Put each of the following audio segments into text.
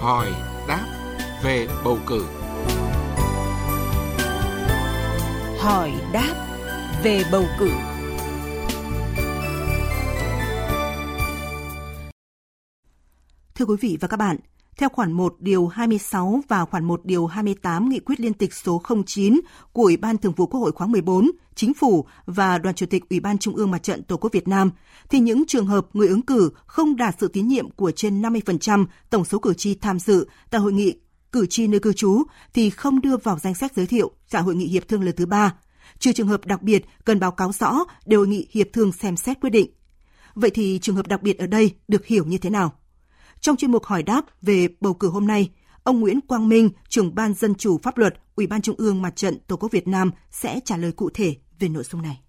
hỏi đáp về bầu cử. Hỏi đáp về bầu cử. Thưa quý vị và các bạn, theo khoản 1 điều 26 và khoản 1 điều 28 nghị quyết liên tịch số 09 của Ủy ban Thường vụ Quốc hội khóa 14, Chính phủ và Đoàn Chủ tịch Ủy ban Trung ương Mặt trận Tổ quốc Việt Nam, thì những trường hợp người ứng cử không đạt sự tín nhiệm của trên 50% tổng số cử tri tham dự tại hội nghị cử tri nơi cư trú thì không đưa vào danh sách giới thiệu tại hội nghị hiệp thương lần thứ ba. Trừ trường hợp đặc biệt cần báo cáo rõ để hội nghị hiệp thương xem xét quyết định. Vậy thì trường hợp đặc biệt ở đây được hiểu như thế nào? Trong chuyên mục hỏi đáp về bầu cử hôm nay, ông Nguyễn Quang Minh, trưởng ban dân chủ pháp luật, Ủy ban Trung ương Mặt trận Tổ quốc Việt Nam sẽ trả lời cụ thể về nội dung này.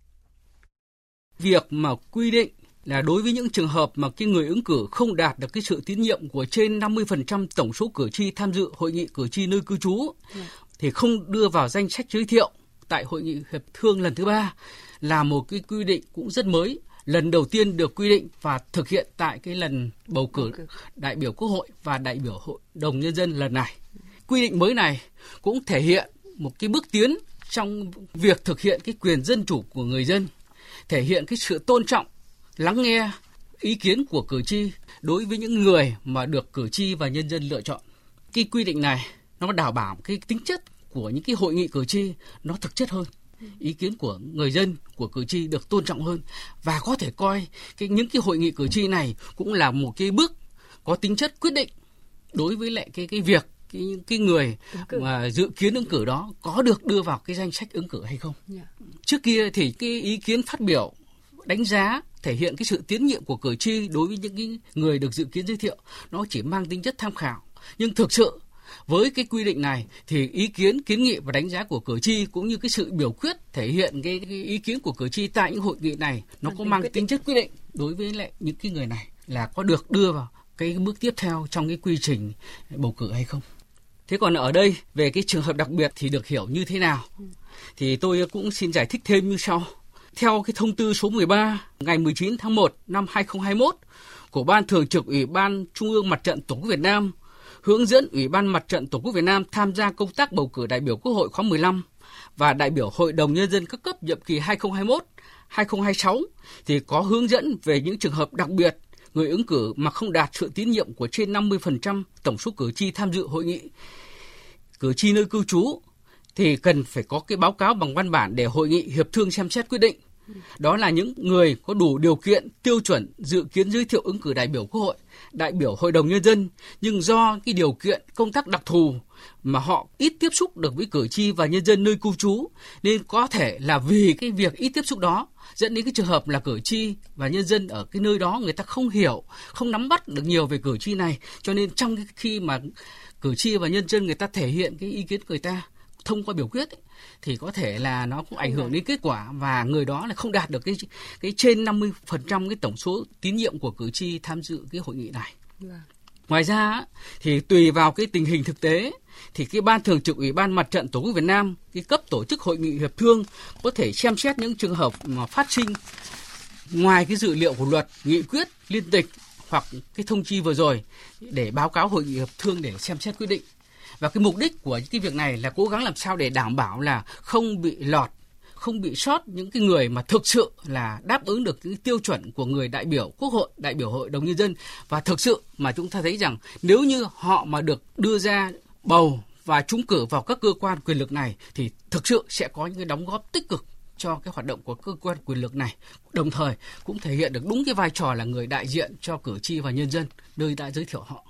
Việc mà quy định là đối với những trường hợp mà cái người ứng cử không đạt được cái sự tín nhiệm của trên 50% tổng số cử tri tham dự hội nghị cử tri nơi cư trú thì không đưa vào danh sách giới thiệu tại hội nghị hiệp thương lần thứ ba là một cái quy định cũng rất mới lần đầu tiên được quy định và thực hiện tại cái lần bầu cử đại biểu quốc hội và đại biểu hội đồng nhân dân lần này. Quy định mới này cũng thể hiện một cái bước tiến trong việc thực hiện cái quyền dân chủ của người dân, thể hiện cái sự tôn trọng, lắng nghe ý kiến của cử tri đối với những người mà được cử tri và nhân dân lựa chọn. Cái quy định này nó đảm bảo cái tính chất của những cái hội nghị cử tri nó thực chất hơn ý kiến của người dân của cử tri được tôn trọng hơn và có thể coi cái những cái hội nghị cử tri này cũng là một cái bước có tính chất quyết định đối với lại cái cái việc cái cái người mà dự kiến ứng cử đó có được đưa vào cái danh sách ứng cử hay không. Yeah. Dạ. Trước kia thì cái ý kiến phát biểu đánh giá thể hiện cái sự tiến nhiệm của cử tri đối với những cái người được dự kiến giới thiệu nó chỉ mang tính chất tham khảo nhưng thực sự với cái quy định này thì ý kiến kiến nghị và đánh giá của cử tri cũng như cái sự biểu quyết thể hiện cái, cái ý kiến của cử tri tại những hội nghị này nó có mang tính chất quyết định đối với lại những cái người này là có được đưa vào cái bước tiếp theo trong cái quy trình bầu cử hay không. Thế còn ở đây về cái trường hợp đặc biệt thì được hiểu như thế nào? Thì tôi cũng xin giải thích thêm như sau. Theo cái thông tư số 13 ngày 19 tháng 1 năm 2021 của Ban Thường trực Ủy ban Trung ương Mặt trận Tổ quốc Việt Nam hướng dẫn Ủy ban Mặt trận Tổ quốc Việt Nam tham gia công tác bầu cử đại biểu Quốc hội khóa 15 và đại biểu Hội đồng Nhân dân các cấp nhiệm kỳ 2021-2026 thì có hướng dẫn về những trường hợp đặc biệt người ứng cử mà không đạt sự tín nhiệm của trên 50% tổng số cử tri tham dự hội nghị. Cử tri nơi cư trú thì cần phải có cái báo cáo bằng văn bản để hội nghị hiệp thương xem xét quyết định. Đó là những người có đủ điều kiện tiêu chuẩn dự kiến giới thiệu ứng cử đại biểu Quốc hội đại biểu Hội đồng Nhân dân, nhưng do cái điều kiện công tác đặc thù mà họ ít tiếp xúc được với cử tri và nhân dân nơi cư trú nên có thể là vì cái việc ít tiếp xúc đó dẫn đến cái trường hợp là cử tri và nhân dân ở cái nơi đó người ta không hiểu không nắm bắt được nhiều về cử tri này. Cho nên trong cái khi mà cử tri và nhân dân người ta thể hiện cái ý kiến của người ta thông qua biểu quyết ấy, thì có thể là nó cũng ảnh hưởng đến kết quả và người đó là không đạt được cái cái trên 50% cái tổng số tín nhiệm của cử tri tham dự cái hội nghị này. Vâng. Ngoài ra thì tùy vào cái tình hình thực tế thì cái ban thường trực ủy ban mặt trận tổ quốc Việt Nam cái cấp tổ chức hội nghị hiệp thương có thể xem xét những trường hợp mà phát sinh ngoài cái dự liệu của luật nghị quyết liên tịch hoặc cái thông chi vừa rồi để báo cáo hội nghị hiệp thương để xem xét quyết định và cái mục đích của cái việc này là cố gắng làm sao để đảm bảo là không bị lọt không bị sót những cái người mà thực sự là đáp ứng được những tiêu chuẩn của người đại biểu quốc hội, đại biểu hội đồng nhân dân. Và thực sự mà chúng ta thấy rằng nếu như họ mà được đưa ra bầu và trúng cử vào các cơ quan quyền lực này thì thực sự sẽ có những cái đóng góp tích cực cho cái hoạt động của cơ quan quyền lực này. Đồng thời cũng thể hiện được đúng cái vai trò là người đại diện cho cử tri và nhân dân. Nơi đã giới thiệu họ.